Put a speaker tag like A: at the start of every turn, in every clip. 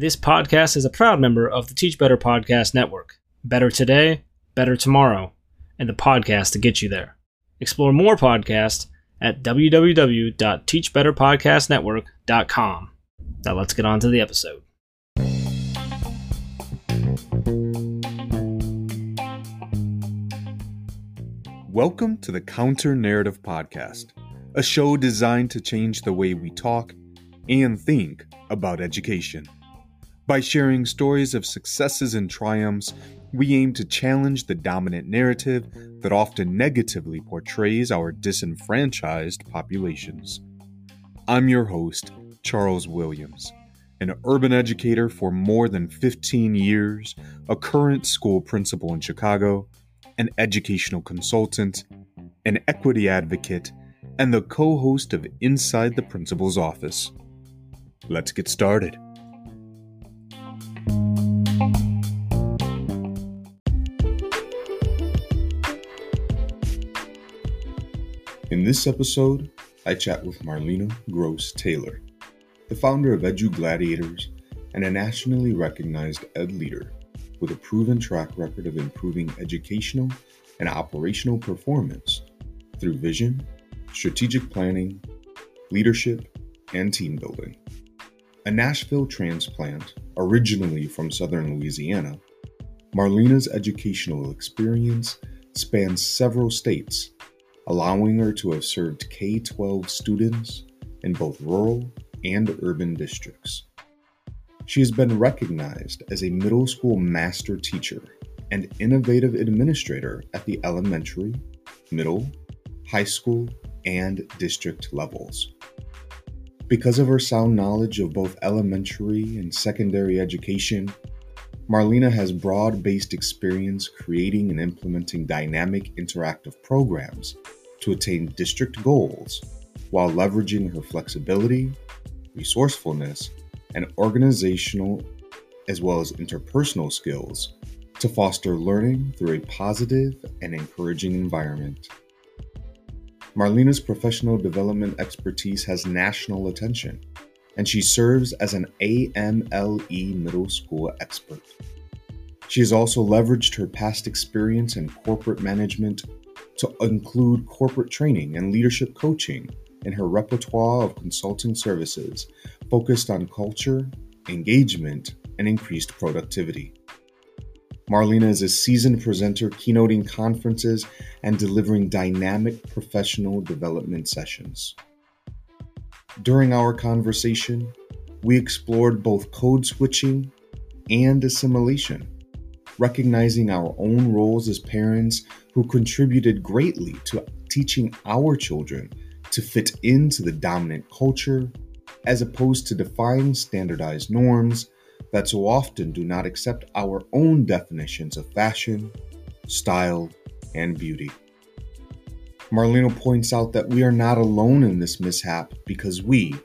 A: This podcast is a proud member of the Teach Better Podcast Network. Better today, better tomorrow, and the podcast to get you there. Explore more podcasts at www.teachbetterpodcastnetwork.com. Now let's get on to the episode.
B: Welcome to the Counter Narrative Podcast, a show designed to change the way we talk and think about education. By sharing stories of successes and triumphs, we aim to challenge the dominant narrative that often negatively portrays our disenfranchised populations. I'm your host, Charles Williams, an urban educator for more than 15 years, a current school principal in Chicago, an educational consultant, an equity advocate, and the co host of Inside the Principal's Office. Let's get started. This episode, I chat with Marlena Gross Taylor, the founder of EduGladiators and a nationally recognized ed leader with a proven track record of improving educational and operational performance through vision, strategic planning, leadership, and team building. A Nashville transplant, originally from southern Louisiana, Marlena's educational experience spans several states, allowing her to have served K 12 students in both rural and urban districts. She has been recognized as a middle school master teacher and innovative administrator at the elementary, middle, high school, and district levels. Because of her sound knowledge of both elementary and secondary education, Marlena has broad based experience creating and implementing dynamic interactive programs to attain district goals while leveraging her flexibility, resourcefulness, and organizational as well as interpersonal skills to foster learning through a positive and encouraging environment. Marlena's professional development expertise has national attention, and she serves as an AMLE middle school expert. She has also leveraged her past experience in corporate management to include corporate training and leadership coaching in her repertoire of consulting services focused on culture, engagement, and increased productivity. Marlena is a seasoned presenter, keynoting conferences and delivering dynamic professional development sessions. During our conversation, we explored both code switching and assimilation, recognizing our own roles as parents who contributed greatly to teaching our children to fit into the dominant culture as opposed to defying standardized norms that so often do not accept our own definitions of fashion, style, and beauty. Marlena points out that we are not alone in this mishap because we,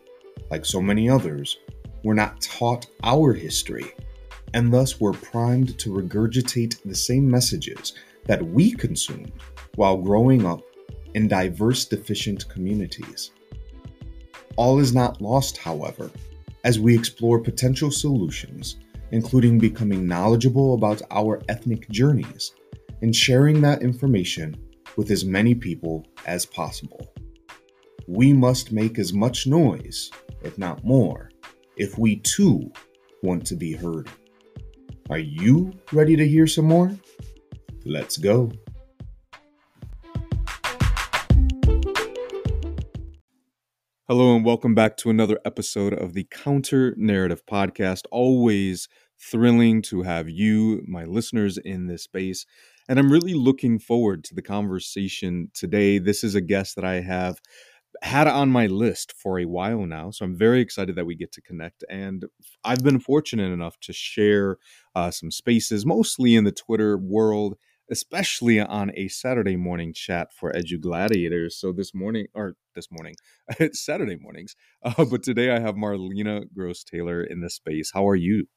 B: like so many others, were not taught our history, and thus were primed to regurgitate the same messages that we consumed while growing up in diverse deficient communities. All is not lost, however, as we explore potential solutions, including becoming knowledgeable about our ethnic journeys and sharing that information with as many people as possible. We must make as much noise, if not more, if we too want to be heard. Are you ready to hear some more? Let's go. Hello, and welcome back to another episode of the Counter Narrative Podcast. Always thrilling to have you, my listeners, in this space. And I'm really looking forward to the conversation today. This is a guest that I have had on my list for a while now. So I'm very excited that we get to connect. And I've been fortunate enough to share uh, some spaces, mostly in the Twitter world especially on a Saturday morning chat for EduGladiators. So this morning, or this morning, it's Saturday mornings. Uh, but today I have Marlena Gross Taylor in the space. How are you?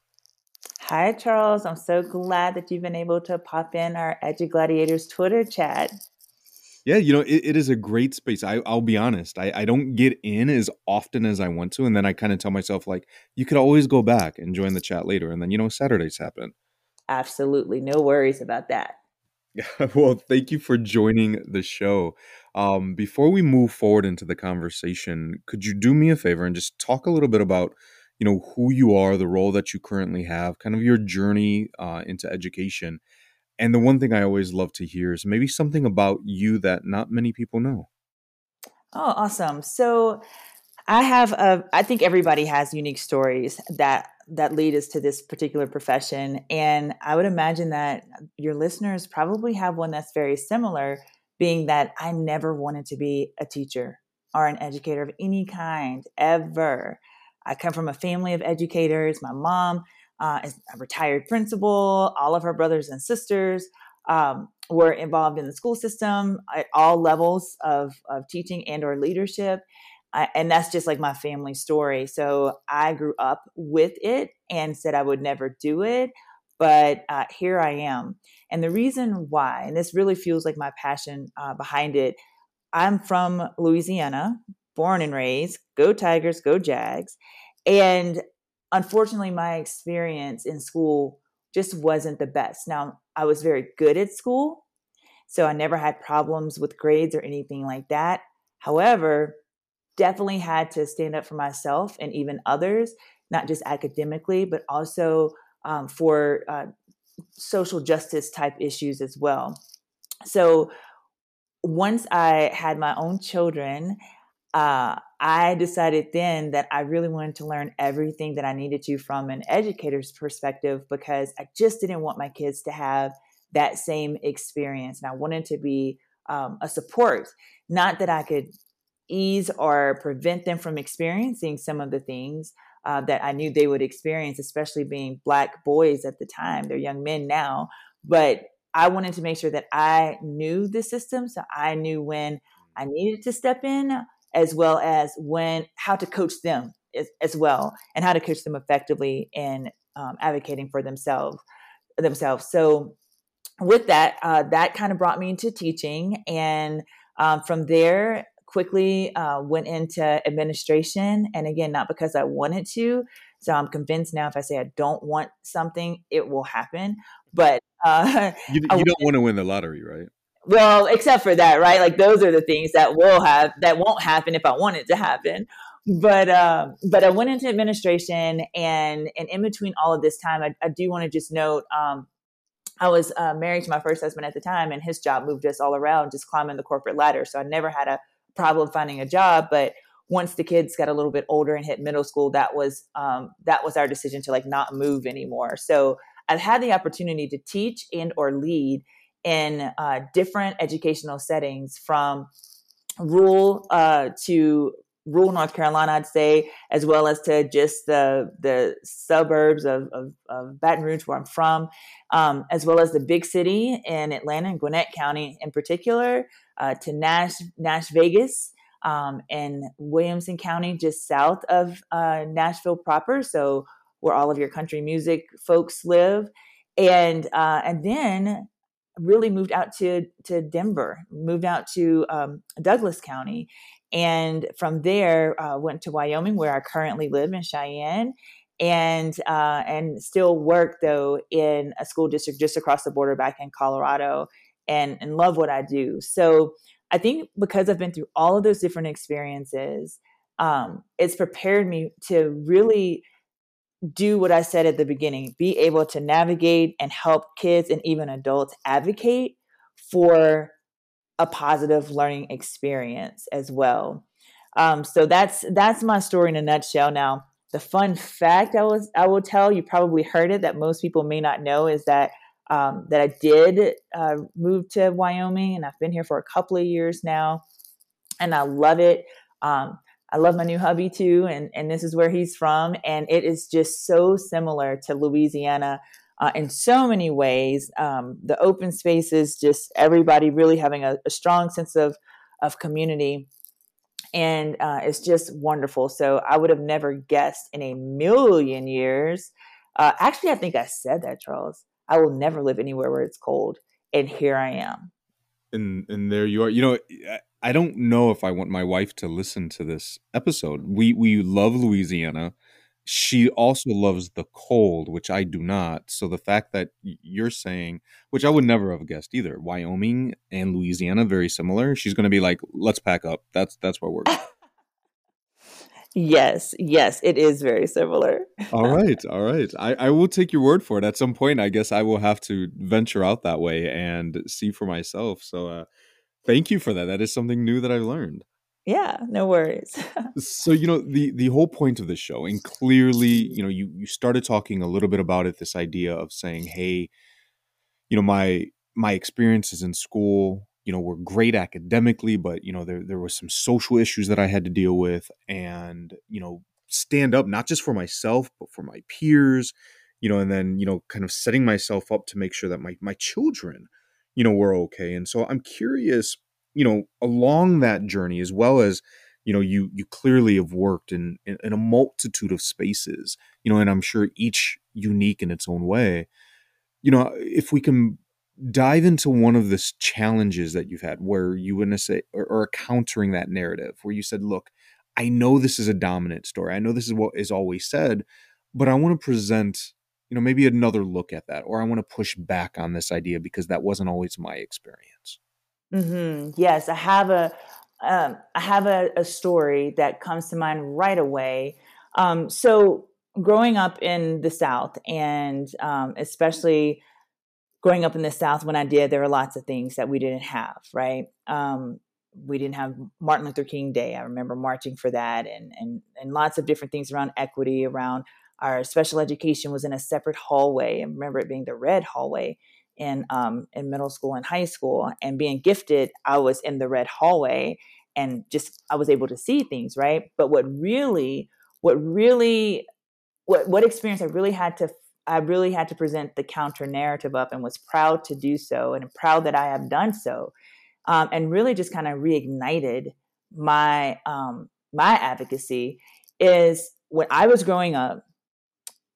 C: Hi, Charles. I'm so glad that you've been able to pop in our EduGladiators Twitter chat.
D: Yeah, you know, it, it is a great space. I, I'll be honest. I, I don't get in as often as I want to. And then I kind of tell myself, like, you could always go back and join the chat later. And then, you know, Saturdays happen.
C: Absolutely. No worries about that.
D: Well, thank you for joining the show. Um, before we move forward into the conversation, could you do me a favor and just talk a little bit about, you know, who you are, the role that you currently have, kind of your journey uh, into education, and the one thing I always love to hear is maybe something about you that not many people know.
C: Oh, awesome. So I have a I think everybody has unique stories that that lead us to this particular profession and I would imagine that your listeners probably have one that's very similar being that I never wanted to be a teacher or an educator of any kind ever. I come from a family of educators. My mom uh, is a retired principal. All of her brothers and sisters um, were involved in the school system at all levels of, of teaching and or leadership. I, and that's just like my family story. So I grew up with it and said I would never do it, but uh, here I am. And the reason why, and this really feels like my passion uh, behind it, I'm from Louisiana, born and raised. Go Tigers, go Jags. And unfortunately, my experience in school just wasn't the best. Now, I was very good at school, so I never had problems with grades or anything like that. However, definitely had to stand up for myself and even others, not just academically, but also um, for uh, social justice type issues as well. So once I had my own children, uh, I decided then that I really wanted to learn everything that I needed to from an educator's perspective because I just didn't want my kids to have that same experience. And I wanted to be um, a support, not that I could ease or prevent them from experiencing some of the things uh, that I knew they would experience, especially being Black boys at the time. They're young men now. But I wanted to make sure that I knew the system. So I knew when I needed to step in as well as when how to coach them as, as well and how to coach them effectively in um, advocating for themselves themselves so with that uh, that kind of brought me into teaching and um, from there quickly uh, went into administration and again not because i wanted to so i'm convinced now if i say i don't want something it will happen but uh,
D: you, you don't want to win the lottery right
C: well, except for that, right? Like those are the things that will have that won't happen if I want it to happen. But um, but I went into administration, and and in between all of this time, I, I do want to just note um, I was uh, married to my first husband at the time, and his job moved us all around, just climbing the corporate ladder. So I never had a problem finding a job. But once the kids got a little bit older and hit middle school, that was um, that was our decision to like not move anymore. So I've had the opportunity to teach and or lead in uh, different educational settings from rural uh, to rural North Carolina, I'd say, as well as to just the the suburbs of, of, of Baton Rouge, where I'm from, um, as well as the big city in Atlanta and Gwinnett County in particular, uh, to Nash Nash Vegas. Um, and Williamson County, just south of uh, Nashville proper, so where all of your country music folks live, and uh, and then really moved out to to Denver, moved out to um, Douglas County, and from there uh, went to Wyoming, where I currently live in Cheyenne, and uh, and still work though in a school district just across the border back in Colorado, and and love what I do. So I think because I've been through all of those different experiences, um, it's prepared me to really do what I said at the beginning be able to navigate and help kids and even adults advocate for a positive learning experience as well. Um, so that's that's my story in a nutshell. Now, the fun fact I was I will tell you probably heard it that most people may not know is that um, that I did uh, move to Wyoming and I've been here for a couple of years now, and I love it. Um, I love my new hubby too, and and this is where he's from, and it is just so similar to Louisiana. Uh, in so many ways, um, the open spaces, just everybody really having a, a strong sense of of community, and uh, it's just wonderful. So I would have never guessed in a million years. Uh, actually, I think I said that, Charles. I will never live anywhere where it's cold, and here I am.
B: and and there you are. You know, I don't know if I want my wife to listen to this episode. We we love Louisiana. She also loves the cold, which I do not. So the fact that you're saying, which I would never have guessed either, Wyoming and Louisiana very similar. She's going to be like, "Let's pack up." That's that's what we're.
C: Yes, yes, it is very similar.
B: all right, all right. I, I will take your word for it. At some point, I guess I will have to venture out that way and see for myself. So, uh, thank you for that. That is something new that I've learned.
C: Yeah, no worries.
B: so, you know, the the whole point of the show, and clearly, you know, you you started talking a little bit about it. This idea of saying, "Hey, you know, my my experiences in school you know were great academically but you know there there was some social issues that I had to deal with and you know stand up not just for myself but for my peers you know and then you know kind of setting myself up to make sure that my my children you know were okay and so I'm curious you know along that journey as well as you know you you clearly have worked in, in in a multitude of spaces you know and I'm sure each unique in its own way. You know if we can dive into one of the challenges that you've had where you wouldn't say or, or countering that narrative where you said look i know this is a dominant story. I know this is what is always said but i want to present you know maybe another look at that or i want to push back on this idea because that wasn't always my experience
C: mm-hmm. yes i have a um, I have a, a, story that comes to mind right away um, so growing up in the south and um, especially growing up in the South, when I did, there were lots of things that we didn't have, right? Um, we didn't have Martin Luther King Day. I remember marching for that, and and and lots of different things around equity, around our special education was in a separate hallway. I remember it being the red hallway in um, in middle school and high school, and being gifted, I was in the red hallway, and just I was able to see things, right? But what really, what really, what what experience I really had to I really had to present the counter narrative up and was proud to do so and proud that I have done so. Um, and really just kind of reignited my um, my advocacy is when I was growing up,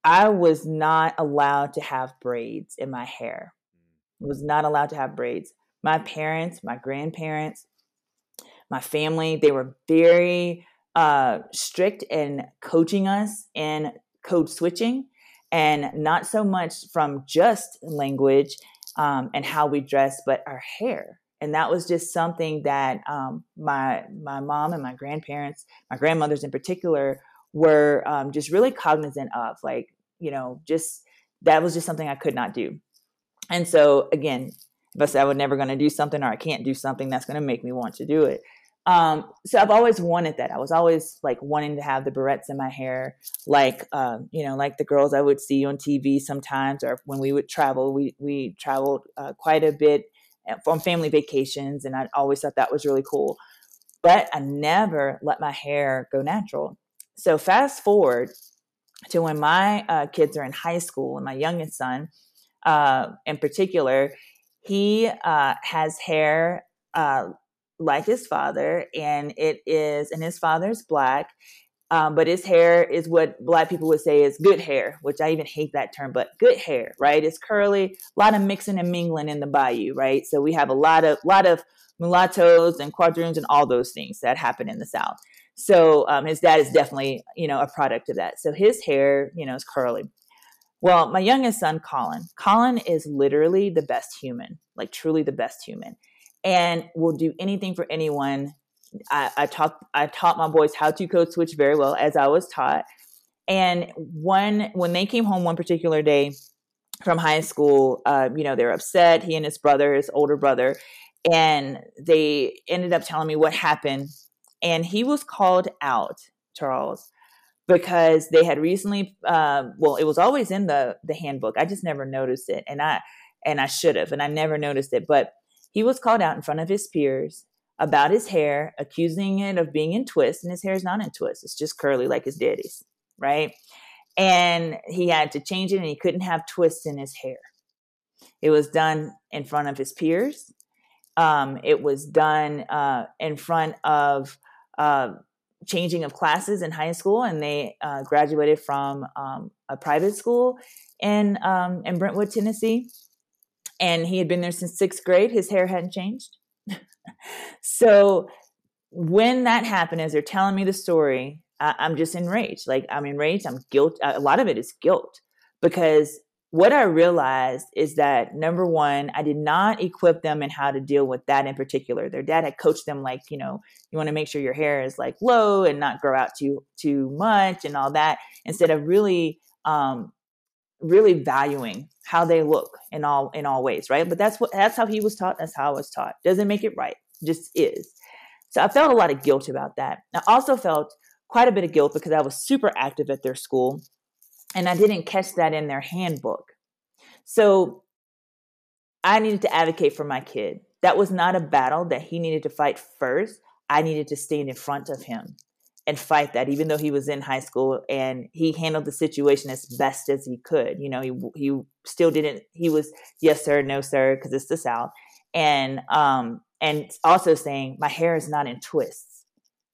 C: I was not allowed to have braids in my hair. Was not allowed to have braids. My parents, my grandparents, my family, they were very uh, strict in coaching us in code switching and not so much from just language um, and how we dress, but our hair. And that was just something that um, my my mom and my grandparents, my grandmothers in particular, were um, just really cognizant of. Like you know, just that was just something I could not do. And so again, if I say I was never going to do something or I can't do something, that's going to make me want to do it. Um, so I've always wanted that. I was always like wanting to have the barrettes in my hair, like um, you know, like the girls I would see on TV sometimes, or when we would travel. We we traveled uh, quite a bit uh, on family vacations, and I always thought that was really cool. But I never let my hair go natural. So fast forward to when my uh, kids are in high school, and my youngest son, uh, in particular, he uh, has hair uh, like his father, and it is, and his father's black. Um, but his hair is what black people would say is good hair, which I even hate that term, but good hair, right? It's curly, a lot of mixing and mingling in the bayou, right? So we have a lot of lot of mulattoes and quadroons and all those things that happen in the South. So um, his dad is definitely, you know, a product of that. So his hair, you know, is curly. Well, my youngest son, Colin, Colin is literally the best human, like truly the best human and will do anything for anyone. I, I taught I taught my boys how to code switch very well as I was taught. And one when they came home one particular day from high school, uh, you know, they were upset. He and his brother, his older brother, and they ended up telling me what happened. And he was called out, Charles, because they had recently. Uh, well, it was always in the the handbook. I just never noticed it, and I and I should have, and I never noticed it, but he was called out in front of his peers about his hair, accusing it of being in twists, and his hair is not in twists. It's just curly like his daddy's, right? And he had to change it, and he couldn't have twists in his hair. It was done in front of his peers. Um, it was done uh, in front of uh, changing of classes in high school, and they uh, graduated from um, a private school in um, in Brentwood, Tennessee and he had been there since sixth grade. His hair hadn't changed. so when that happened, as they're telling me the story, I, I'm just enraged. Like I'm enraged. I'm guilt. A lot of it is guilt because what I realized is that number one, I did not equip them in how to deal with that in particular. Their dad had coached them like, you know, you want to make sure your hair is like low and not grow out too too much and all that, instead of really um really valuing how they look in all in all ways, right? But that's what that's how he was taught, that's how I was taught. Doesn't make it right, just is. So I felt a lot of guilt about that. I also felt quite a bit of guilt because I was super active at their school and I didn't catch that in their handbook. So I needed to advocate for my kid. That was not a battle that he needed to fight first. I needed to stand in front of him and fight that, even though he was in high school and he handled the situation as best as he could. You know, he he still didn't. He was yes sir, no sir, because it's the South, and um and also saying my hair is not in twists.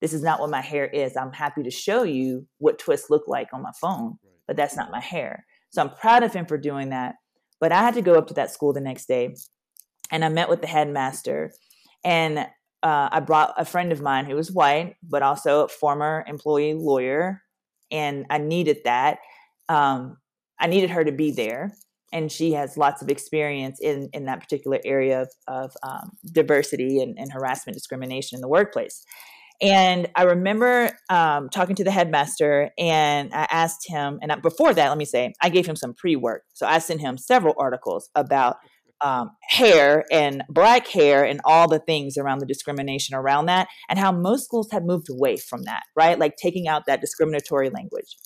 C: This is not what my hair is. I'm happy to show you what twists look like on my phone but that's not my hair. So I'm proud of him for doing that. But I had to go up to that school the next day and I met with the headmaster. And uh, I brought a friend of mine who was white, but also a former employee lawyer. And I needed that. Um, I needed her to be there. And she has lots of experience in, in that particular area of, of um, diversity and, and harassment, discrimination in the workplace. And I remember um, talking to the headmaster, and I asked him, and before that, let me say, I gave him some pre work. So I sent him several articles about um, hair and black hair and all the things around the discrimination around that, and how most schools have moved away from that, right? Like taking out that discriminatory language.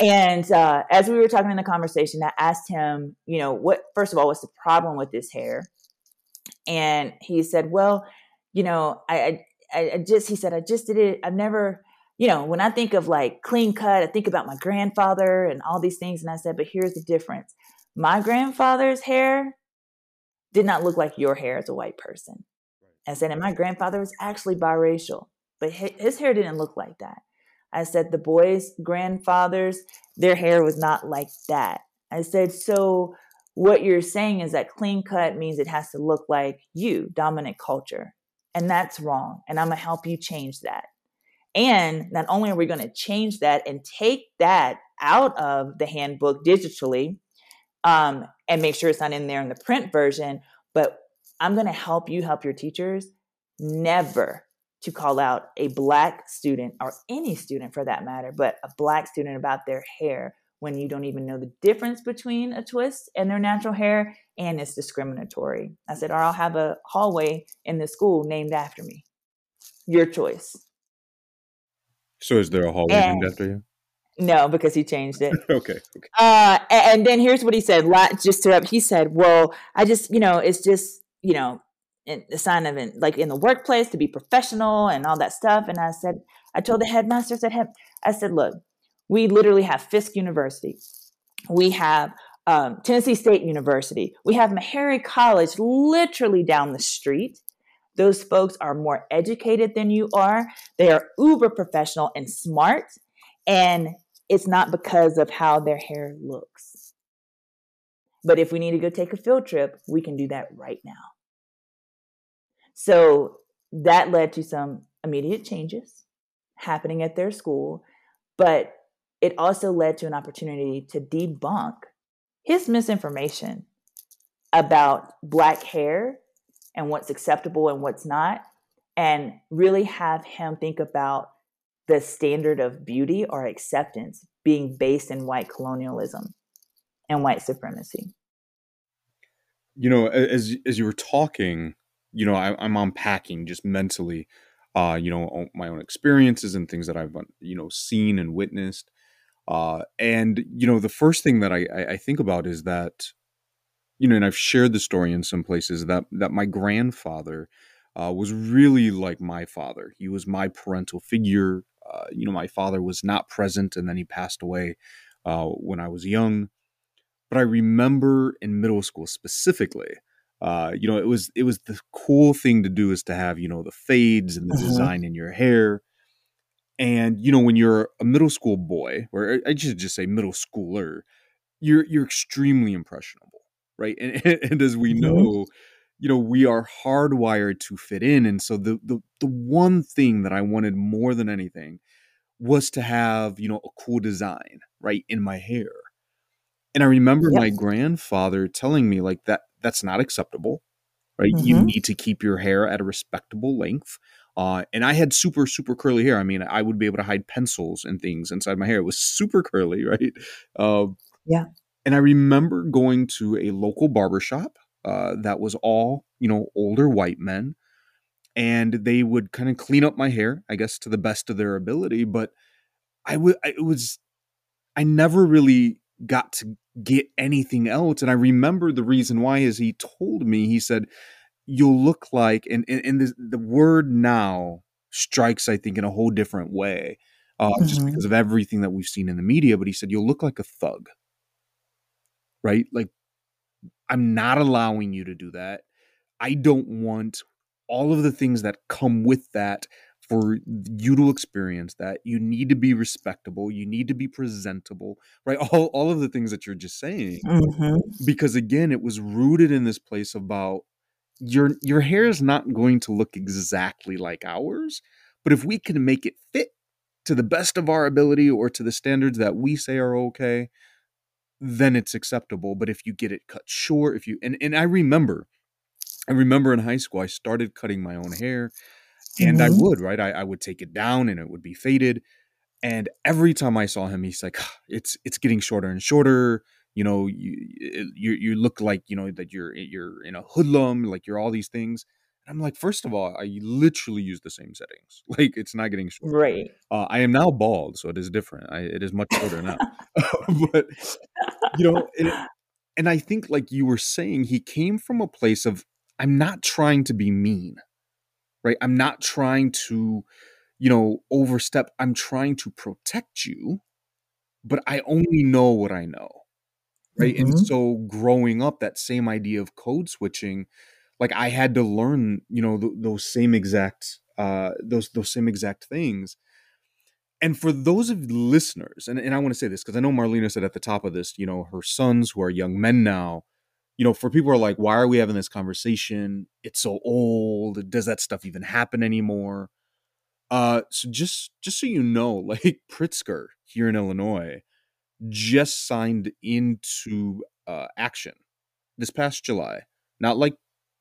C: And uh, as we were talking in the conversation, I asked him, you know, what, first of all, what's the problem with this hair? And he said, well, you know, I, I I, just he said I just did it. I've never you know, when I think of like clean cut, I think about my grandfather and all these things. And I said, but here's the difference. My grandfather's hair did not look like your hair as a white person. I said, and my grandfather was actually biracial, but his hair didn't look like that. I said, the boys' grandfathers, their hair was not like that. I said, so what you're saying is that clean cut means it has to look like you, dominant culture. And that's wrong. And I'm going to help you change that. And not only are we going to change that and take that out of the handbook digitally um, and make sure it's not in there in the print version, but I'm going to help you help your teachers never to call out a black student or any student for that matter, but a black student about their hair when you don't even know the difference between a twist and their natural hair and it's discriminatory. I said, or I'll have a hallway in the school named after me. Your choice.
D: So is there a hallway and, named after you?
C: No, because he changed it.
D: okay. okay.
C: Uh, and then here's what he said. Just to up, he said, "Well, I just, you know, it's just, you know, a sign of it, like in the workplace to be professional and all that stuff." And I said, I told the headmaster, I said, I said, look, we literally have Fisk University. We have um, Tennessee State University. We have Meharry College literally down the street. Those folks are more educated than you are. They are uber professional and smart. And it's not because of how their hair looks. But if we need to go take a field trip, we can do that right now. So that led to some immediate changes happening at their school. But it also led to an opportunity to debunk his misinformation about black hair and what's acceptable and what's not, and really have him think about the standard of beauty or acceptance being based in white colonialism and white supremacy.
D: You know, as as you were talking, you know, I, am unpacking just mentally, uh, you know, my own experiences and things that I've, you know, seen and witnessed. Uh, and you know, the first thing that I, I think about is that, you know, and I've shared the story in some places that that my grandfather uh, was really like my father. He was my parental figure. Uh, you know, my father was not present, and then he passed away uh, when I was young. But I remember in middle school specifically, uh, you know, it was it was the cool thing to do is to have you know the fades and the mm-hmm. design in your hair. And you know, when you're a middle school boy, or I should just say middle schooler, you're you're extremely impressionable, right? And, and as we mm-hmm. know,
B: you know, we are hardwired to fit in. And so the the the one thing that I wanted more than anything was to have, you know, a cool design, right, in my hair. And I remember
C: Yep.
B: my grandfather telling me like that that's not acceptable, right? You
C: Mhm.
B: need to keep your hair at a respectable length. Uh, and I had super, super curly hair. I mean, I would be able to hide pencils and things inside my hair. It was super curly, right? Uh,
C: Yeah.
B: And I remember going to a local barbershop uh, that was all, you know, older white men. And they would kind of clean up my hair, I guess, to the best of their ability. But I would, it was, I never really got to get anything else. And I remember the reason why is he told me, he said, you'll look like, and, and, and the, the word now strikes, I think, in a whole different way, uh, just
C: Mhm.
B: because of everything that we've seen in the media. But he said, you'll look like a thug, right? Like, I'm not allowing you to do that. I don't want all of the things that come with that for you to experience that. You need to be respectable. You need to be presentable, right? All, all of the things that you're just saying.
C: Mhm.
B: Because again, it was rooted in this place about your your hair is not going to look exactly like ours, but if we can make it fit to the best of our ability or to the standards that we say are okay, then it's acceptable. But if you get it cut short, if you and, and I remember, I remember in high school I started cutting my own hair, and I
C: Mhm.
B: would right, I, I would take it down and it would be faded. And every time I saw him, he's like, "Ah, it's it's getting shorter and shorter. You know, you you you look like you know that you're you're in a hoodlum, like you're all these things. And I'm like, first of all, I literally use the same settings. Like it's not getting shorter.
C: Right.
B: Uh, I am now bald, so it is different. I, it is much shorter now. but you know, and, and I think like you were saying, he came from a place of I'm not trying to be mean, right? I'm not trying to, you know, overstep. I'm trying to protect you, but I only know what I know, right? And
C: Mhm.
B: so growing up, that same idea of code switching, like I had to learn, you know, th- those same exact, uh, those those same exact things and for those of listeners, and, and I want to say this because I know Marlena said at the top of this, you know, her sons who are young men now, you know, for people who are like, why are we having this conversation? It's so old. Does that stuff even happen anymore? Uh, so just just so you know, like Pritzker here in Illinois just signed into uh, action this past July, not like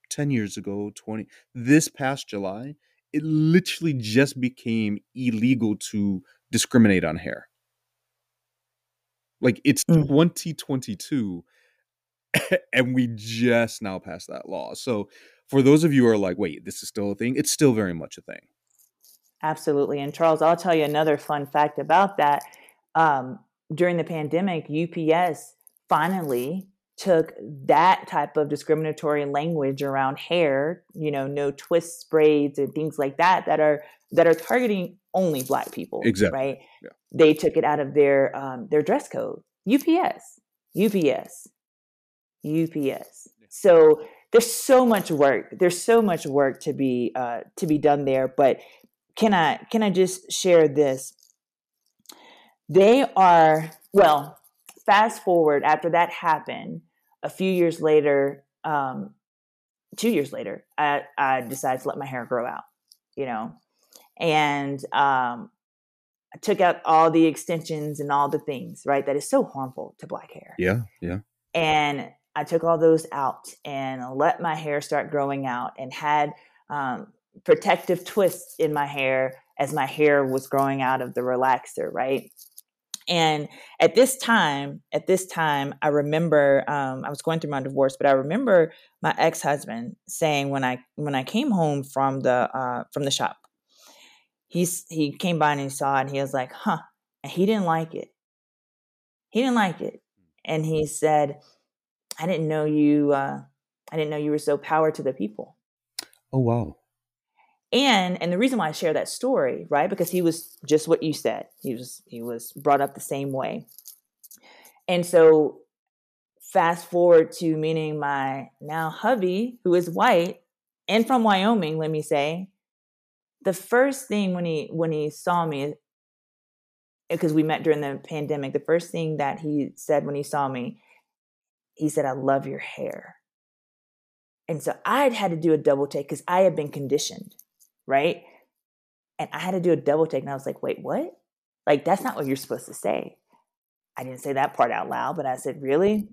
B: 10 years ago, 20, this past July, it literally just became illegal to discriminate on hair. Like it's
C: Mm.
B: 2022 and we just now passed that law. So for those of you who are like, wait, this is still a thing, it's still very much a thing.
C: Absolutely. And Charles, I'll tell you another fun fact about that. Um, during the pandemic, UPS finally took that type of discriminatory language around hair, you know, no twists, braids, and things like that that are that are targeting only black people.
B: Exactly.
C: Right.
B: Yeah.
C: They took it out of their um, their dress code. UPS, UPS, UPS. So there's so much work. There's so much work to be uh, to be done there. But can I can I just share this? They are well. Fast forward after that happened, a few years later, um, two years later, I, I decided to let my hair grow out. You know, and um, I took out all the extensions and all the things right that is so harmful to black hair
B: Yeah, yeah.
C: and I took all those out and let my hair start growing out and had um, protective twists in my hair as my hair was growing out of the relaxer, right? And at this time, at this time, I remember um, I was going through my divorce, but I remember my ex husband saying when I when I came home from the uh, from the shop, he's he came by and he saw it and he was like, "Huh," and he didn't like it. He didn't like it, and he said, I didn't know you. Uh, I didn't know you were so power to the people.
B: Oh wow.
C: And and the reason why I share that story, right? Because he was just what you said. He was he was brought up the same way. And so fast forward to meeting my now hubby, who is white and from Wyoming, let me say. The first thing when he when he saw me, because we met during the pandemic, the first thing that he said when he saw me, he said, I love your hair. And so I had to do a double take because I had been conditioned, right? And I had to do a double take. And I was like, wait, what? Like, that's not what you're supposed to say. I didn't say that part out loud, but I said, really?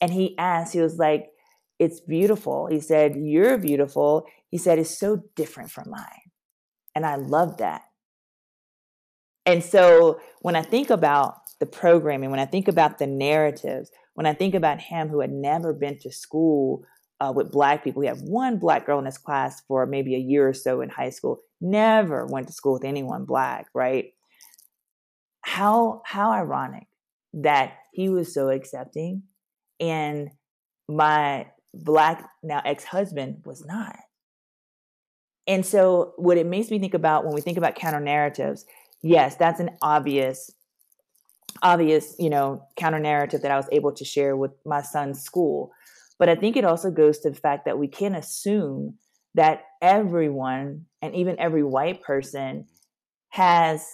C: And he asked, he was like, it's beautiful. He said, you're beautiful. He said, it's so different from mine. And I love that. And so when I think about the programming, when I think about the narratives, when I think about him who had never been to school uh, with black people, he had one black girl in his class for maybe a year or so in high school, never went to school with anyone black, right? How how ironic that he was so accepting and my black now ex-husband was not. And so what it makes me think about when we think about counter narratives, yes, that's an obvious obvious, you know, counter narrative that I was able to share with my son's school. But I think it also goes to the fact that we can't assume that everyone and even every white person has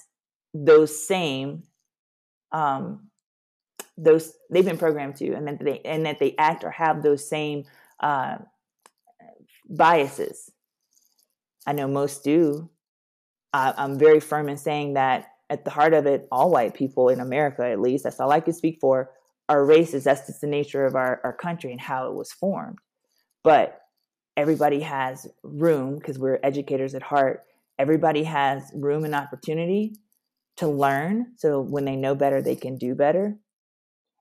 C: those same um those they've been programmed to and that they and that they act or have those same uh biases. I know most do. Uh, i'm very firm in saying that at the heart of it, all white people in America, at least, that's all I can speak for, are racist. That's just the nature of our, our country and how it was formed. But everybody has room because we're educators at heart. Everybody has room and opportunity to learn. So when they know better, they can do better.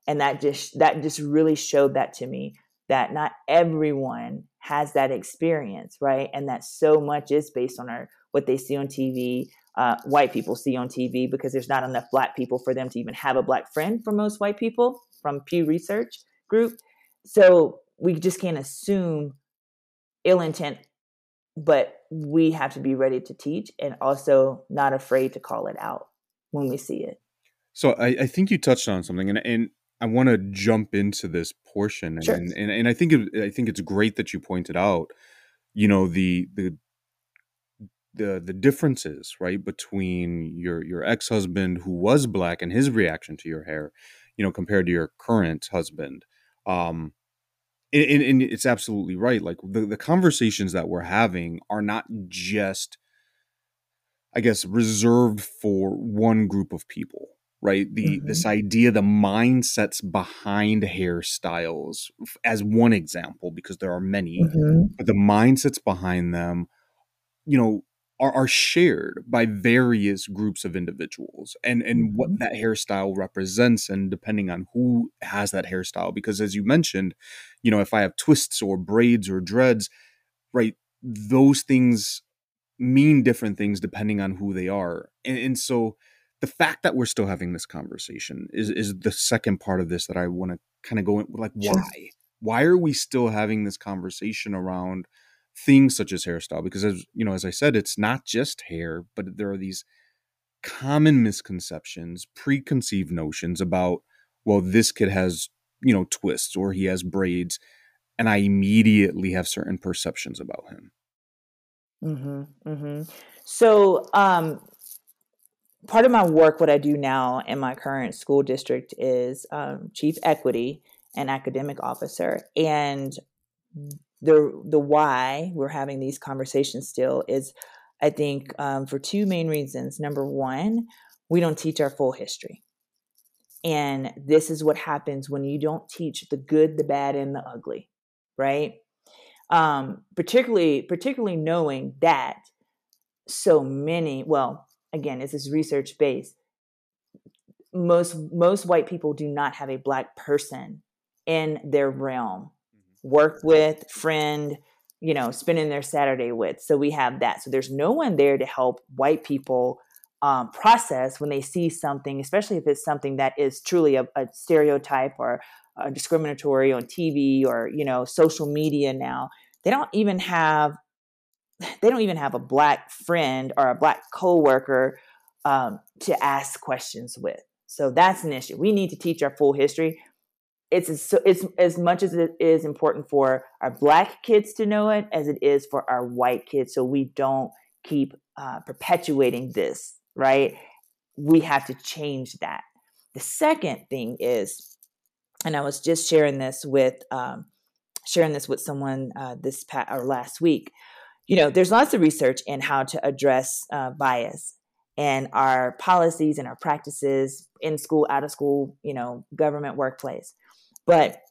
C: And that just that just really showed that to me that not everyone has that experience, right? And that so much is based on our what they see on TV, uh, white people see on TV because there's not enough black people for them to even have a black friend for most white people from Pew Research Group. So we just can't assume ill intent, but we have to be ready to teach and also not afraid to call it out when we see it.
B: So I, I think you touched on something, and, and I want to jump into this portion, and,
C: Sure.
B: and, and and I think it, I think it's great that you pointed out, you know, the the the the differences right between your your ex husband who was black and his reaction to your hair, you know, compared to your current husband. Um, and, and- it's absolutely right. Like the the conversations that we're having are not just, I guess, reserved for one group of people right the
C: Mhm.
B: this idea the mindsets behind hairstyles as one example because there are many but the mindsets behind them you know are, are shared by various groups of individuals and and what
C: Mhm.
B: that hairstyle represents and depending on who has that hairstyle because as you mentioned you know if i have twists or braids or dreads right those things mean different things depending on who they are and, and so the fact that we're still having this conversation is is the second part of this that i want to kind of go in like
C: Sure.
B: why why are we still having this conversation around things such as hairstyle because as you know as i said it's not just hair but there are these common misconceptions preconceived notions about well this kid has you know twists or he has braids and i immediately have certain perceptions about him.
C: Hmm hmm So, um, part of my work, what I do now in my current school district is um, chief equity and academic officer, and the the why we're having these conversations still is, I think, um, for two main reasons. Number one, we don't teach our full history. And this is what happens when you don't teach the good, the bad, and the ugly, right? Um, particularly, particularly knowing that so many, well, again, this is research based. Most most white people do not have a black person in their realm, work with, friend, you know, spending their Saturday with. So we have that. So there's no one there to help white people um, process when they see something, especially if it's something that is truly a, a stereotype or uh, discriminatory on TV or you know social media. Now they don't even have they don't even have a black friend or a black coworker um, to ask questions with. So that's an issue. We need to teach our full history. It's as, it's as much as it is important for our black kids to know it as it is for our white kids, so we don't keep uh, perpetuating this. Right? We have to change that. The second thing is, and I was just sharing this with um, sharing this with someone uh, this past or last week. You know, there's lots of research in how to address uh, bias and our policies and our practices in school, out of school, you know, government workplace. But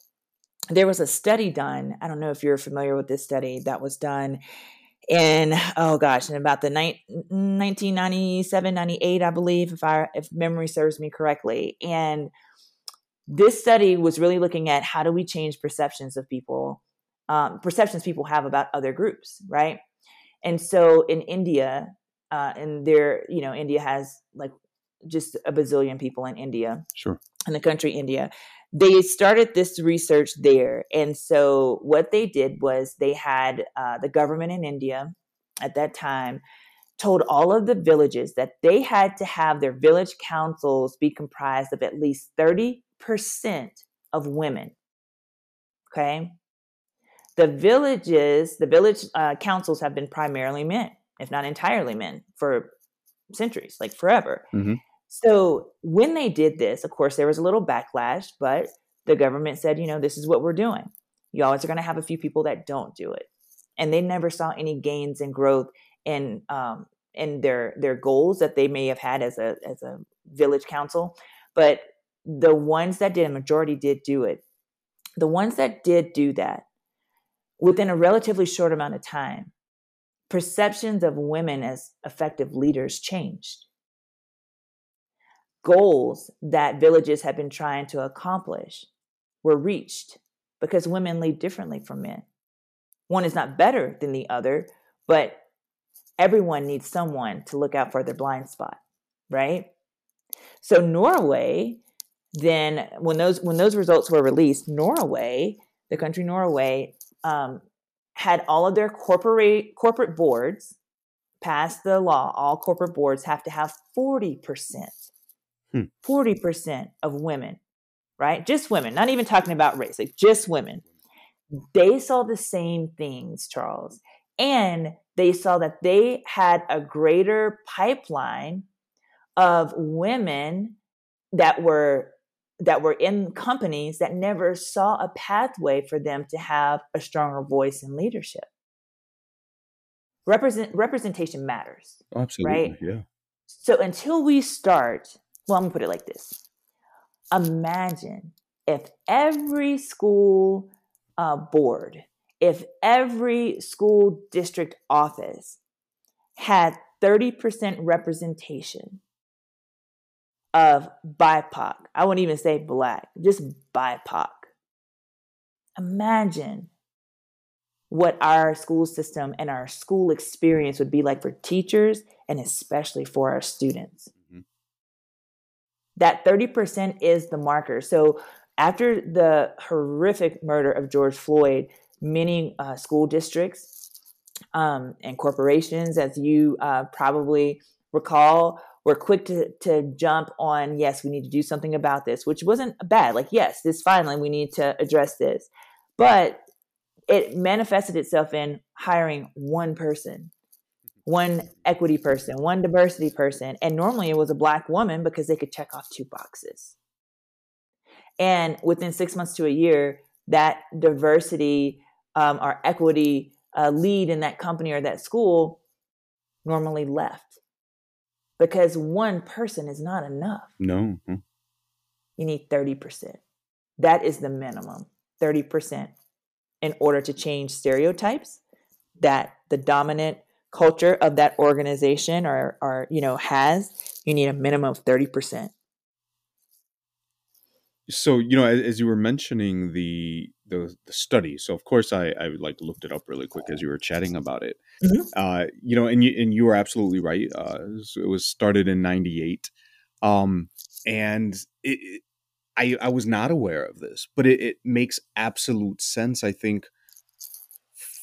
C: there was a study done. I don't know if you're familiar with this study that was done in oh gosh, in about the ni- 1997, 98, I believe, if I if memory serves me correctly. And this study was really looking at how do we change perceptions of people, um, perceptions people have about other groups, right? And so in India, uh, and there, you know, India has like just a bazillion people in India.
B: Sure.
C: In the country India. They started this research there. And so what they did was they had uh, the government in India at that time told all of the villages that they had to have their village councils be comprised of at least 30% of women. Okay. The villages, the village uh, councils have been primarily men, if not entirely men, for centuries, like forever.
B: Mm-hmm.
C: So when they did this, of course, there was a little backlash, but the government said, you know, this is what we're doing. You always are going to have a few people that don't do it, and they never saw any gains in growth in um, in their their goals that they may have had as a as a village council. But the ones that did, a majority did do it. The ones that did do that within a relatively short amount of time, perceptions of women as effective leaders changed goals that villages have been trying to accomplish were reached because women lead differently from men. One is not better than the other, but everyone needs someone to look out for their blind spot, right? So Norway then when those when those results were released, Norway, the country Norway, um, had all of their corporate corporate boards pass the law. All corporate boards have to have forty percent 40% hmm. of women, right? Just women, not even talking about race, like just women. They saw the same things, Charles. And they saw that they had a greater pipeline of women that were that were in companies that never saw a pathway for them to have a stronger voice in leadership. Represent representation matters.
B: Absolutely. Right? Yeah.
C: So until we start well, I'm gonna put it like this Imagine if every school uh, board, if every school district office had 30% representation of BIPOC. I wouldn't even say black, just BIPOC. Imagine what our school system and our school experience would be like for teachers and especially for our students that 30% is the marker. So after the horrific murder of George Floyd, many uh, school districts um, and corporations, as you uh, probably recall, were quick to, to jump on, yes, we need to do something about this, which wasn't bad. Like, yes, this finally, we need to address this. But it manifested itself in hiring one person one equity person, one diversity person. And normally it was a black woman because they could check off two boxes. And within six months to a year, that diversity um, or equity uh, lead in that company or that school normally left because one person is not enough.
B: No.
C: You need 30%. That is the minimum 30% in order to change stereotypes that the dominant culture of that organization or, or you know has you need a minimum of 30%
B: so you know as, as you were mentioning the, the, the study so of course i i like looked it up really quick as you were chatting about it. Mm-hmm. uh you know and you and you were absolutely right uh it was started in 98 um and it, i i was not aware of this but it, it makes absolute sense i think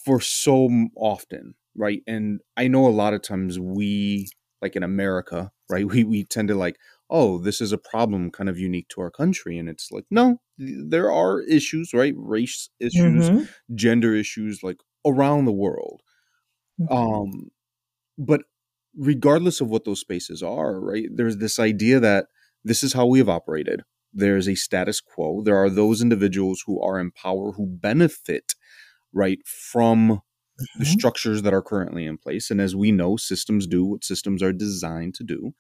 B: for so often right? And I know a lot of times we, like in America, right, we, we tend to like, oh, this is a problem kind of unique to our country. And it's like, no, there are issues, right? Race issues, mm-hmm. gender issues, like around the world. Mm-hmm. Um, but regardless of what those spaces are, right, there's this idea that this is how we have operated. There's a status quo. There are those individuals who are in power who benefit right from the
C: Mm-hmm.
B: structures that are currently in place and as we know systems do what systems are designed to do.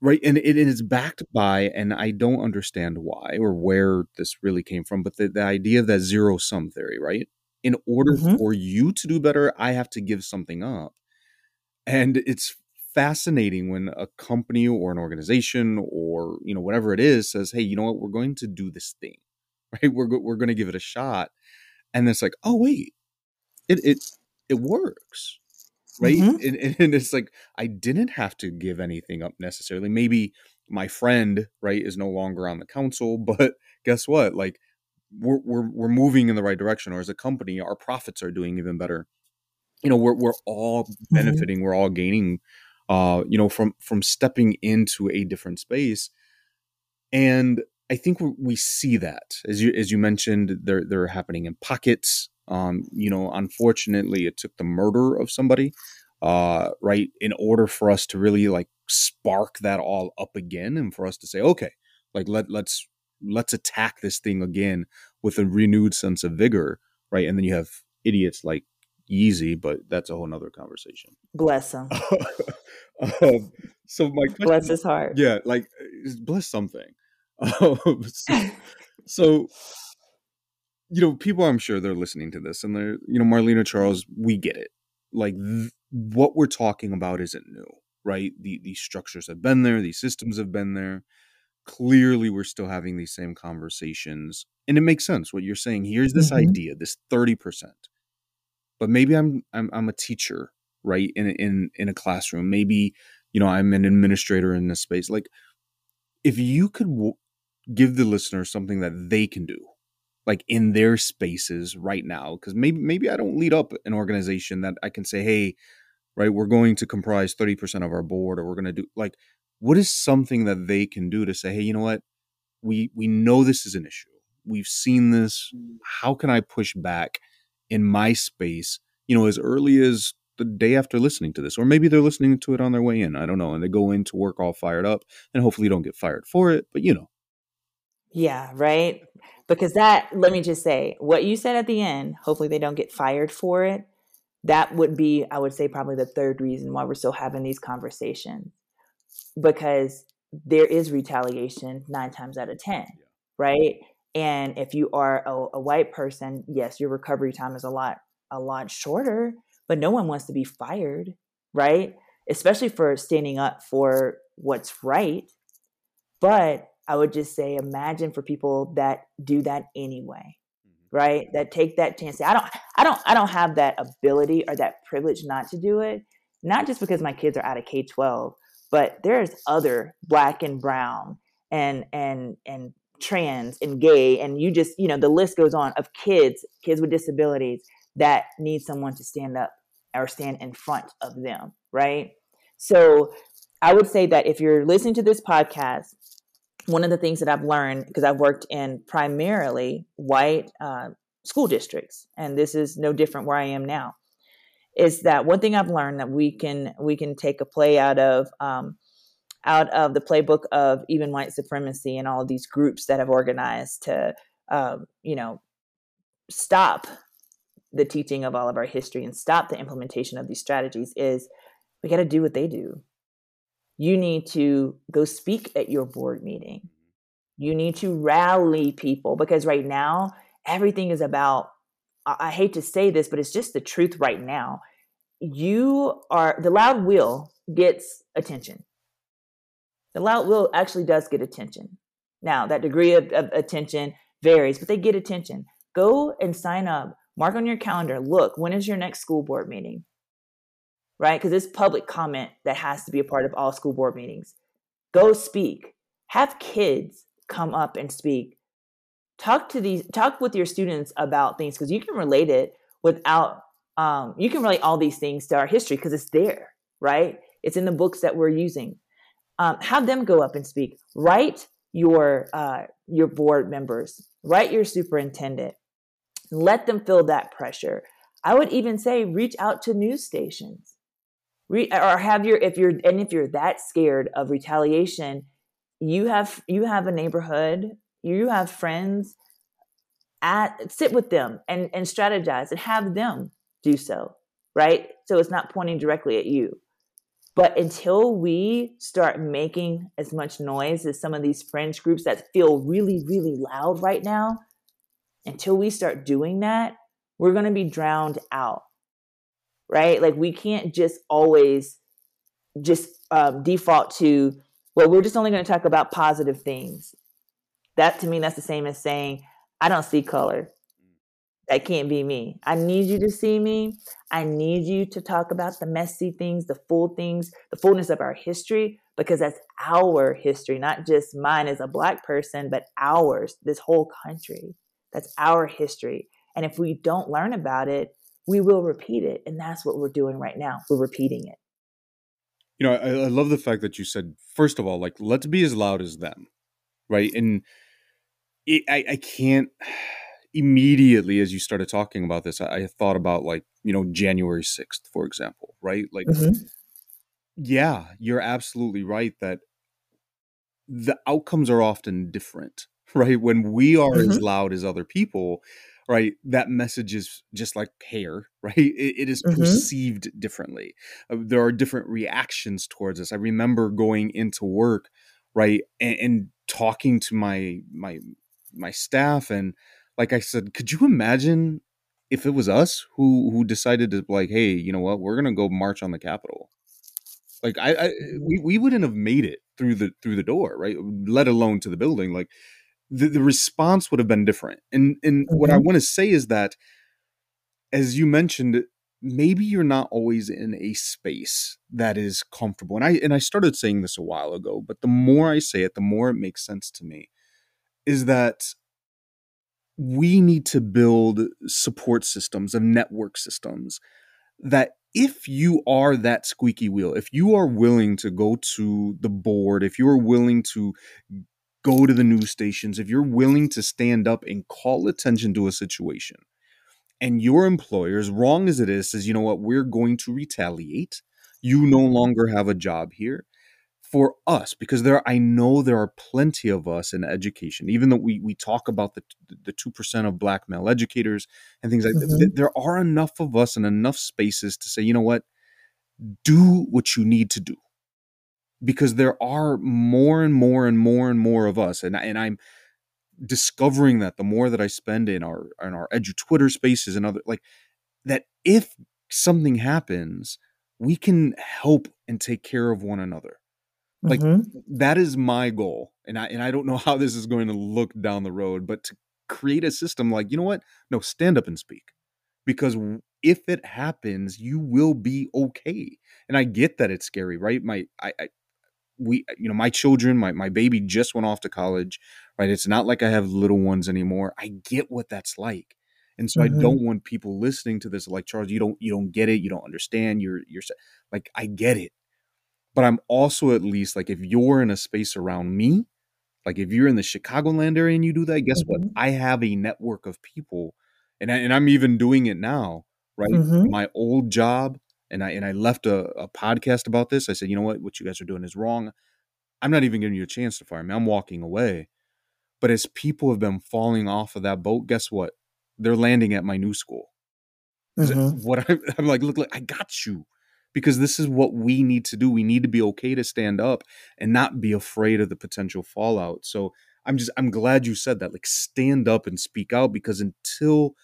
B: Right and it is backed by and i don't understand why or where this really came from but the, the idea of that zero sum theory right? In order
C: Mhm.
B: for you to do better i have to give something up. And it's fascinating when a company or an organization or you know whatever it is says hey you know what? We're going to do this thing right? We're, we're going to give it a shot. And it's like oh wait it it it works right?
C: Mhm.
B: and, and- and it's like i didn't have to give anything up necessarily. Maybe my friend right is no longer on the council but guess what? Like we're, we're we're moving in the right direction or as a company our profits are doing even better. You know we're, we're all benefiting we're all gaining uh you know from from stepping into a different space. And i think we, we see that. As you as you mentioned they're they're happening in pockets um you know unfortunately it took the murder of somebody uh right in order for us to really like spark that all up again and for us to say okay like let let's let's attack this thing again with a renewed sense of vigor right and then you have idiots like Yeezy, but that's a whole nother conversation.
C: Bless him.
B: um, so my question,
C: Bless his heart.
B: yeah, like bless something. Um, so, so, you know, people, I'm sure they're listening to this, and they're, you know, Marlena Charles, we get it. Like th- what we're talking about isn't new, right? The these structures have been there, these systems have been there. Clearly, we're still having these same conversations, and it makes sense what you're saying. Here's this
C: Mhm.
B: idea, this thirty percent, but maybe I'm I'm I'm a teacher, right? In in in a classroom, maybe you know I'm an administrator in this space. Like, if you could w- give the listener something that they can do, like in their spaces right now, because maybe maybe I don't lead up an organization that I can say, hey, right, we're going to comprise thirty percent of our board, or we're going to do like, what is something that they can do to say, hey, you know what, we we know this is an issue. We've seen this. Mm. How can I push back in my space? You know, as early as the day after listening to this, or maybe they're listening to it on their way in. I don't know, and they go into work all fired up, and hopefully don't get fired for it. But you know,
C: Yeah, right. Because that, let me just say, what you said at the end, hopefully they don't get fired for it. That would be, I would say, probably the third reason why we're still having these conversations. Because there is retaliation nine times out of 10, right? And if you are a, a white person, yes, your recovery time is a lot, a lot shorter, but no one wants to be fired, right? Especially for standing up for what's right. But I would just say, imagine for people that do that anyway, mm-hmm. right? That take that chance. I don't, I don't, I don't have that ability or that privilege not to do it. Not just because my kids are out of K twelve, but there's other black and brown and and and trans and gay and you just you know the list goes on of kids kids with disabilities that need someone to stand up or stand in front of them right so i would say that if you're listening to this podcast one of the things that I've learned because I've worked in primarily white uh, school districts, and this is no different where I am now, is that one thing I've learned that we can we can take a play out of um, out of the playbook of even white supremacy and all of these groups that have organized to um, you know stop the teaching of all of our history and stop the implementation of these strategies is we got to do what they do you need to go speak at your board meeting. Mm-hmm. You need to rally people because right now, everything is about, I I hate to say this, but it's just the truth right now. You are, the loud will gets attention. The loud will actually does get attention. Now, that degree of, of attention varies, but they get attention. Go and sign up, mark on your calendar. Look, when is your next school board meeting? Right? Because it's public comment that has to be a part of all school board meetings. Go speak. Have kids come up and speak. Talk to these. Talk with your students about things because you can relate it without. Um, you can relate all these things to our history because it's there, right? It's in the books that we're using. Um, have them go up and speak. Write your uh, your board members. Write your superintendent. Let them feel that pressure. I would even say reach out to news stations Re- or have your if you're and if you're that scared of retaliation you have you have a neighborhood you have friends at, sit with them and, and strategize and have them do so, right? So it's not pointing directly at you. But until we start making as much noise as some of these fringe groups that feel really, really loud right now, until we start doing that, we're going to be drowned out, right? Like we can't just always just um, default to, well, we're just only going to talk about positive things. That to me, that's the same as saying, I don't see color. That can't be me. I need you to see me. I need you to talk about the messy things, the full things, the fullness of our history, because that's our history, not just mine as a Black person, but ours, this whole country. That's our history. And if we don't learn about it, we will repeat it. And that's what we're doing right now. We're repeating it.
B: You know, I, I love the fact that you said, first of all, like, let's be as loud as them. Right. And it, I, I can't immediately as you started talking about this, I, I, thought about like, you know, January 6th, for example, right? Like, mm-hmm. yeah, you're absolutely right that the outcomes are often different, right? When we are mm-hmm. as loud as other people, right, that message is just like hair, right? it, it is mm-hmm. perceived differently. Uh, there are different reactions towards us. I remember going into work, right, and, and talking to my my my staff and like I said, could you imagine if it was us who who decided to like, hey, you know what, we're gonna go march on the Capitol? Like I, I we, we wouldn't have made it through the through the door, right? Let alone to the building. Like the, the response would have been different. And and mm-hmm. what I mm-hmm. want to say is that as you mentioned, maybe you're not always in a space that is comfortable. And I and I started saying this a while ago, but the more I say it, the more it makes sense to me. Is that we need to build support systems and network systems that if you are that squeaky wheel, if you are willing to go to the board, if you are willing to go to the news stations, if you're willing to stand up and call attention to a situation, and your employer, as wrong as it is, says, you know what, we're going to retaliate. You no longer have a job here for us because there I know there are plenty of us in education even though we we talk about the the 2% of black male educators and things like mm-hmm. that there are enough of us and enough spaces to say you know what do what you need to do because there are more and more and more and more of us and and I'm discovering that the more that I spend in our in our edu Twitter spaces and other like that if something happens we can help and take care of one another like mm-hmm. that is my goal. And I and I don't know how this is going to look down the road, but to create a system like, you know what? No, stand up and speak. Because if it happens, you will be okay. And I get that it's scary, right? My I, I we you know my children my, my baby just went off to college right it's not like i have little ones anymore i get what that's like and so mm-hmm. i don't want people listening to this like charles you don't you don't get it you don't understand you're you're like i get it but I'm also at least like if you're in a space around me, like if you're in the Chicagoland area and you do that, guess mm-hmm. what? I have a network of people, and I, and I'm even doing it now, right? Mm-hmm. My old job, and I and I left a, a podcast about this. I said, you know what? What you guys are doing is wrong. I'm not even giving you a chance to fire me. I'm walking away. But as people have been falling off of that boat, guess what? They're landing at my new school. Mm-hmm. What I, I'm like, look, look, I got you because this is what we need to do. We need to be okay to stand up and not be afraid of the potential fallout. So I'm just I'm glad you said that. Like stand up and speak out because until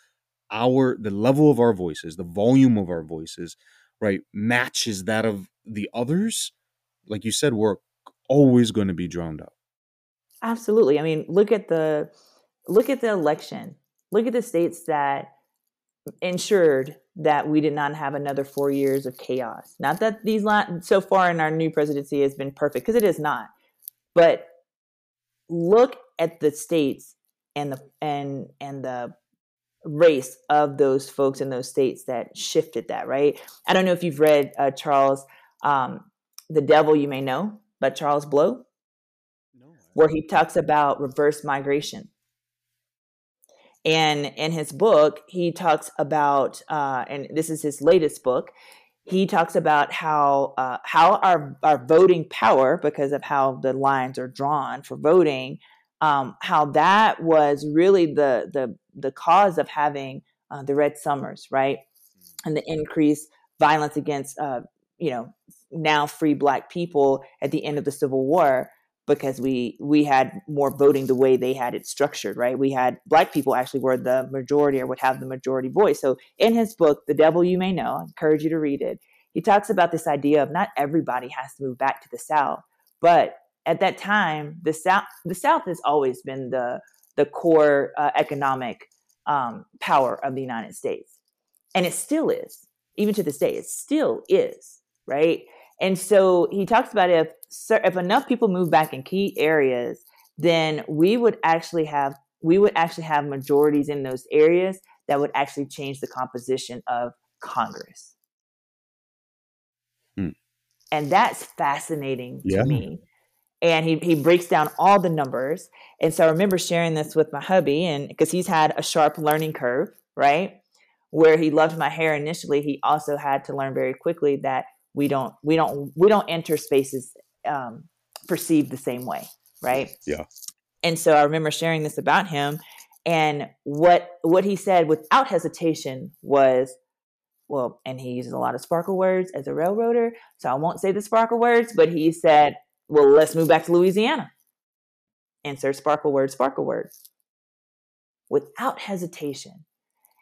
B: our the level of our voices, the volume of our voices, right, matches that of the others, like you said, we're always going to be drowned out.
C: Absolutely. I mean, look at the look at the election. Look at the states that ensured that we did not have another four years of chaos. Not that these last, so far in our new presidency has been perfect, because it is not. But look at the states and the and and the race of those folks in those states that shifted that. Right. I don't know if you've read uh, Charles, um, "The Devil You May Know" by Charles Blow, no, where he talks about reverse migration and in his book, he talks about, uh, and this is his latest book. He talks about how uh, how our our voting power, because of how the lines are drawn for voting, um, how that was really the the the cause of having uh, the red summers right? And the increased violence against uh, you know now free black people at the end of the civil war because we we had more voting the way they had it structured right? We had black people actually were the majority or would have the majority voice. So in his book the devil you may know i encourage you to read it he talks about this idea of not everybody has to move back to the south but at that time the south the south has always been the the core uh, economic um, power of the united states and it still is even to this day it still is right and so he talks about if if enough people move back in key areas, then we would actually have we would actually have majorities in those areas that would actually change the composition of Congress. Hmm. And that's fascinating to me. And he, he breaks down all the numbers. And so I remember sharing this with my hubby, and because he's had a sharp learning curve, right? Where he loved my hair initially, he also had to learn very quickly that we don't we don't we don't enter spaces um, perceived the same way right
B: yeah
C: and so i remember sharing this about him and what what he said without hesitation was well and he uses a lot of sparkle words as a railroader so i won't say the sparkle words but he said well let's move back to louisiana insert sparkle word sparkle word without hesitation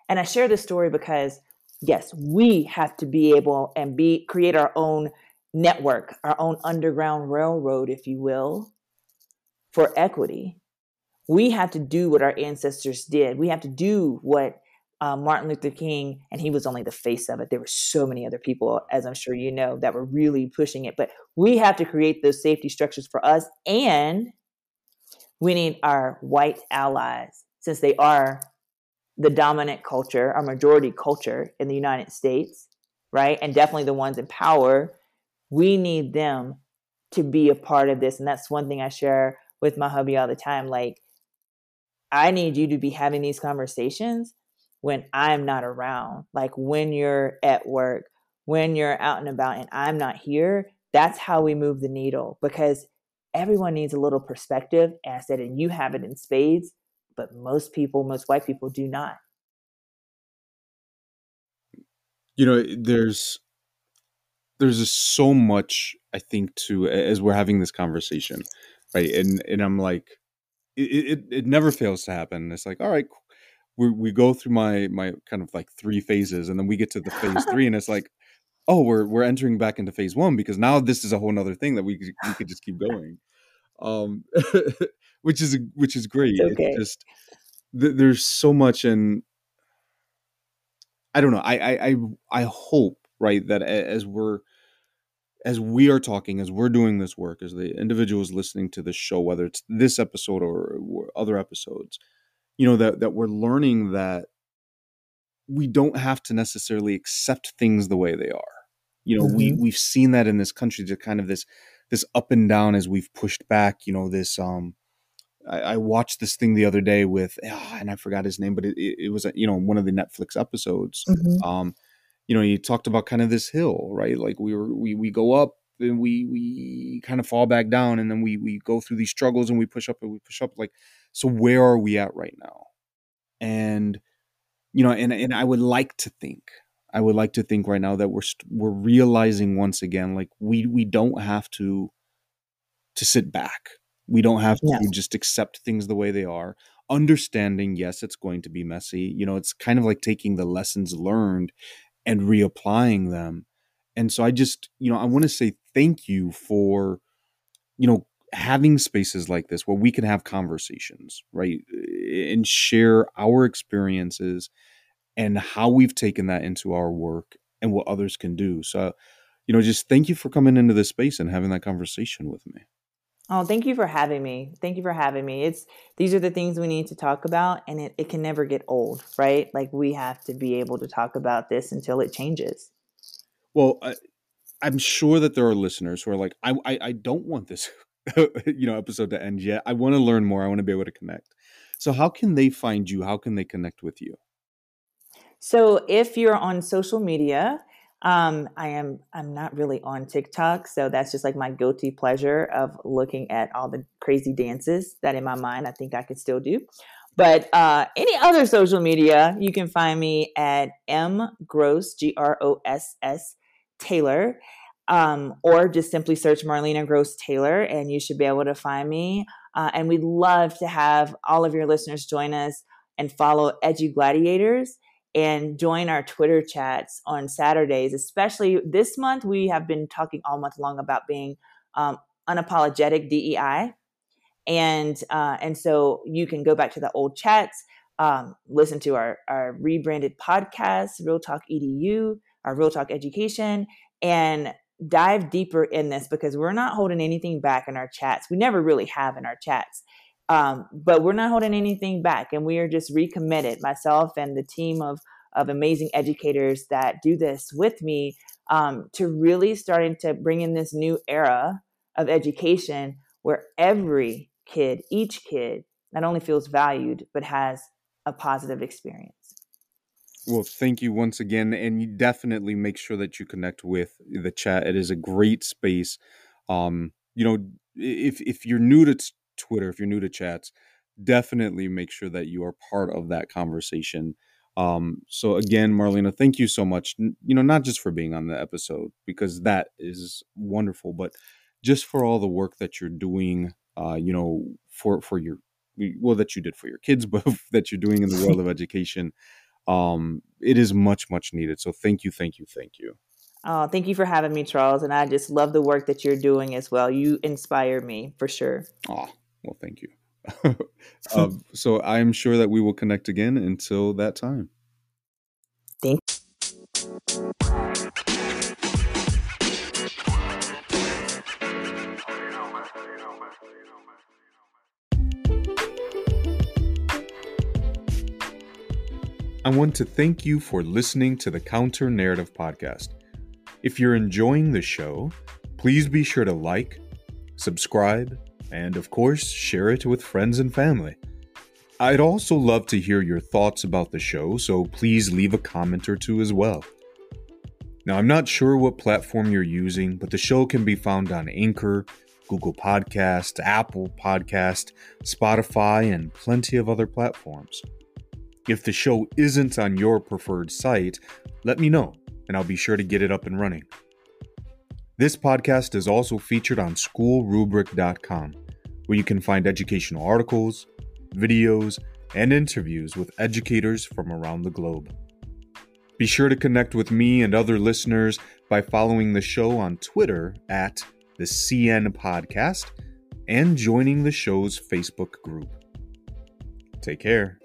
C: and i share this story because yes, we have to be able and be create our own network, our own underground railroad, if you will, for equity. We have to do what our ancestors did. We have to do what uh, Martin Luther King, and he was only the face of it. There were so many other people, as I'm sure you know, that were really pushing it. But we have to create those safety structures for us, and we need our white allies, since they are the dominant culture, our majority culture in the United States, right? And definitely the ones in power, we need them to be a part of this. And that's one thing I share with my hubby all the time. Like, I need you to be having these conversations when I'm not around. Like, when you're at work, when you're out and about and I'm not here, that's how we move the needle because everyone needs a little perspective. And I said, and you have it in spades but most people, most white people do not.
B: You know, there's there's just so much I think to as we're having this conversation, right? And and I'm like, it it, it never fails to happen. It's like, all right, we we go through my my kind of like three phases, and then we get to the phase three, and it's like, oh, we're we're entering back into phase one because now this is a whole other thing that we we could just keep going. Um, which is which is great. It's, okay. it's just th- there's so much and I don't know. I, I I I hope right that as we're as we are talking, as we're doing this work, as the individuals listening to this show, whether it's this episode or, or other episodes, you know that that we're learning that we don't have to necessarily accept things the way they are. You know, mm-hmm. we we've seen that in this country, to kind of this this up and down as we've pushed back. You know, this um I, I watched this thing the other day with, oh, and I forgot his name, but it, it, it was you know one of the Netflix episodes. Mm-hmm. Um, you know, he talked about kind of this hill, right? Like we were we we go up and we we kind of fall back down, and then we we go through these struggles and we push up and we push up. Like, so where are we at right now? And you know, and and I would like to think, I would like to think right now that we're we're realizing once again, like we we don't have to to sit back we don't have to yes. just accept things the way they are. Understanding, yes, it's going to be messy. You know, it's kind of like taking the lessons learned and reapplying them. And so I just, you know, I want to say thank you for, you know, having spaces like this where we can have conversations, right? And share our experiences and how we've taken that into our work and what others can do. So, you know, just thank you for coming into this space and having that conversation with me.
C: Oh, thank you for having me. Thank you for having me. It's these are the things we need to talk about and it, it can never get old, right? Like we have to be able to talk about this until it changes.
B: Well, I'm sure that there are listeners who are like, I, I, I don't want this, you know, episode to end yet. I want to learn more. I want to be able to connect. So, how can they find you? How can they connect with you?
C: So, if you're on social media, um, I am I'm not really on TikTok, so that's just like my guilty pleasure of looking at all the crazy dances that in my mind I think I could still do. But uh, any other social media, you can find me at M Gross, G R O S S Taylor, um, or just simply search Marlena Gross Taylor, and you should be able to find me. Uh, and we'd love to have all of your listeners join us and follow EduGladiators and join our Twitter chats on Saturdays. Especially this month, we have been talking all month long about being um, unapologetic DEI and uh, and so you can go back to the old chats um, listen to our our rebranded podcast real talk edu our real talk education and dive deeper in this because we're not holding anything back in our chats we never really have in our chats um, but we're not holding anything back and we are just recommitted myself and the team of of amazing educators that do this with me um, to really starting to bring in this new era of education where every kid, each kid, not only feels valued, but has a positive experience.
B: Well, thank you once again. And you definitely make sure that you connect with the chat. It is a great space. Um, you know, if if you're new to Twitter, if you're new to chats, definitely make sure that you are part of that conversation. Um, so again, Marlena, thank you so much. You know, not just for being on the episode because that is wonderful, but just for all the work that you're doing uh, you know, for for your well that you did for your kids, but that you're doing in the world of education. Um, it is much much needed. So thank you, thank you, thank you.
C: Oh, thank you for having me, Charles. And I just love the work that you're doing as well. You inspire me for sure.
B: Oh, well, thank you. um, so I'm sure that we will connect again until that time.
C: Thank
D: I want to thank you for listening to the Counter Narrative Podcast. If you're enjoying the show, please be sure to like, subscribe, and of course, share it with friends and family. I'd also love to hear your thoughts about the show, so please leave a comment or two as well. Now, I'm not sure what platform you're using, but the show can be found on Anchor, Google Podcast, Apple Podcast, Spotify, and plenty of other platforms. If the show isn't on your preferred site, let me know and I'll be sure to get it up and running. This podcast is also featured on schoolrubric.com, where you can find educational articles, videos, and interviews with educators from around the globe. Be sure to connect with me and other listeners by following the show on Twitter at the CN Podcast and joining the show's Facebook group. Take care.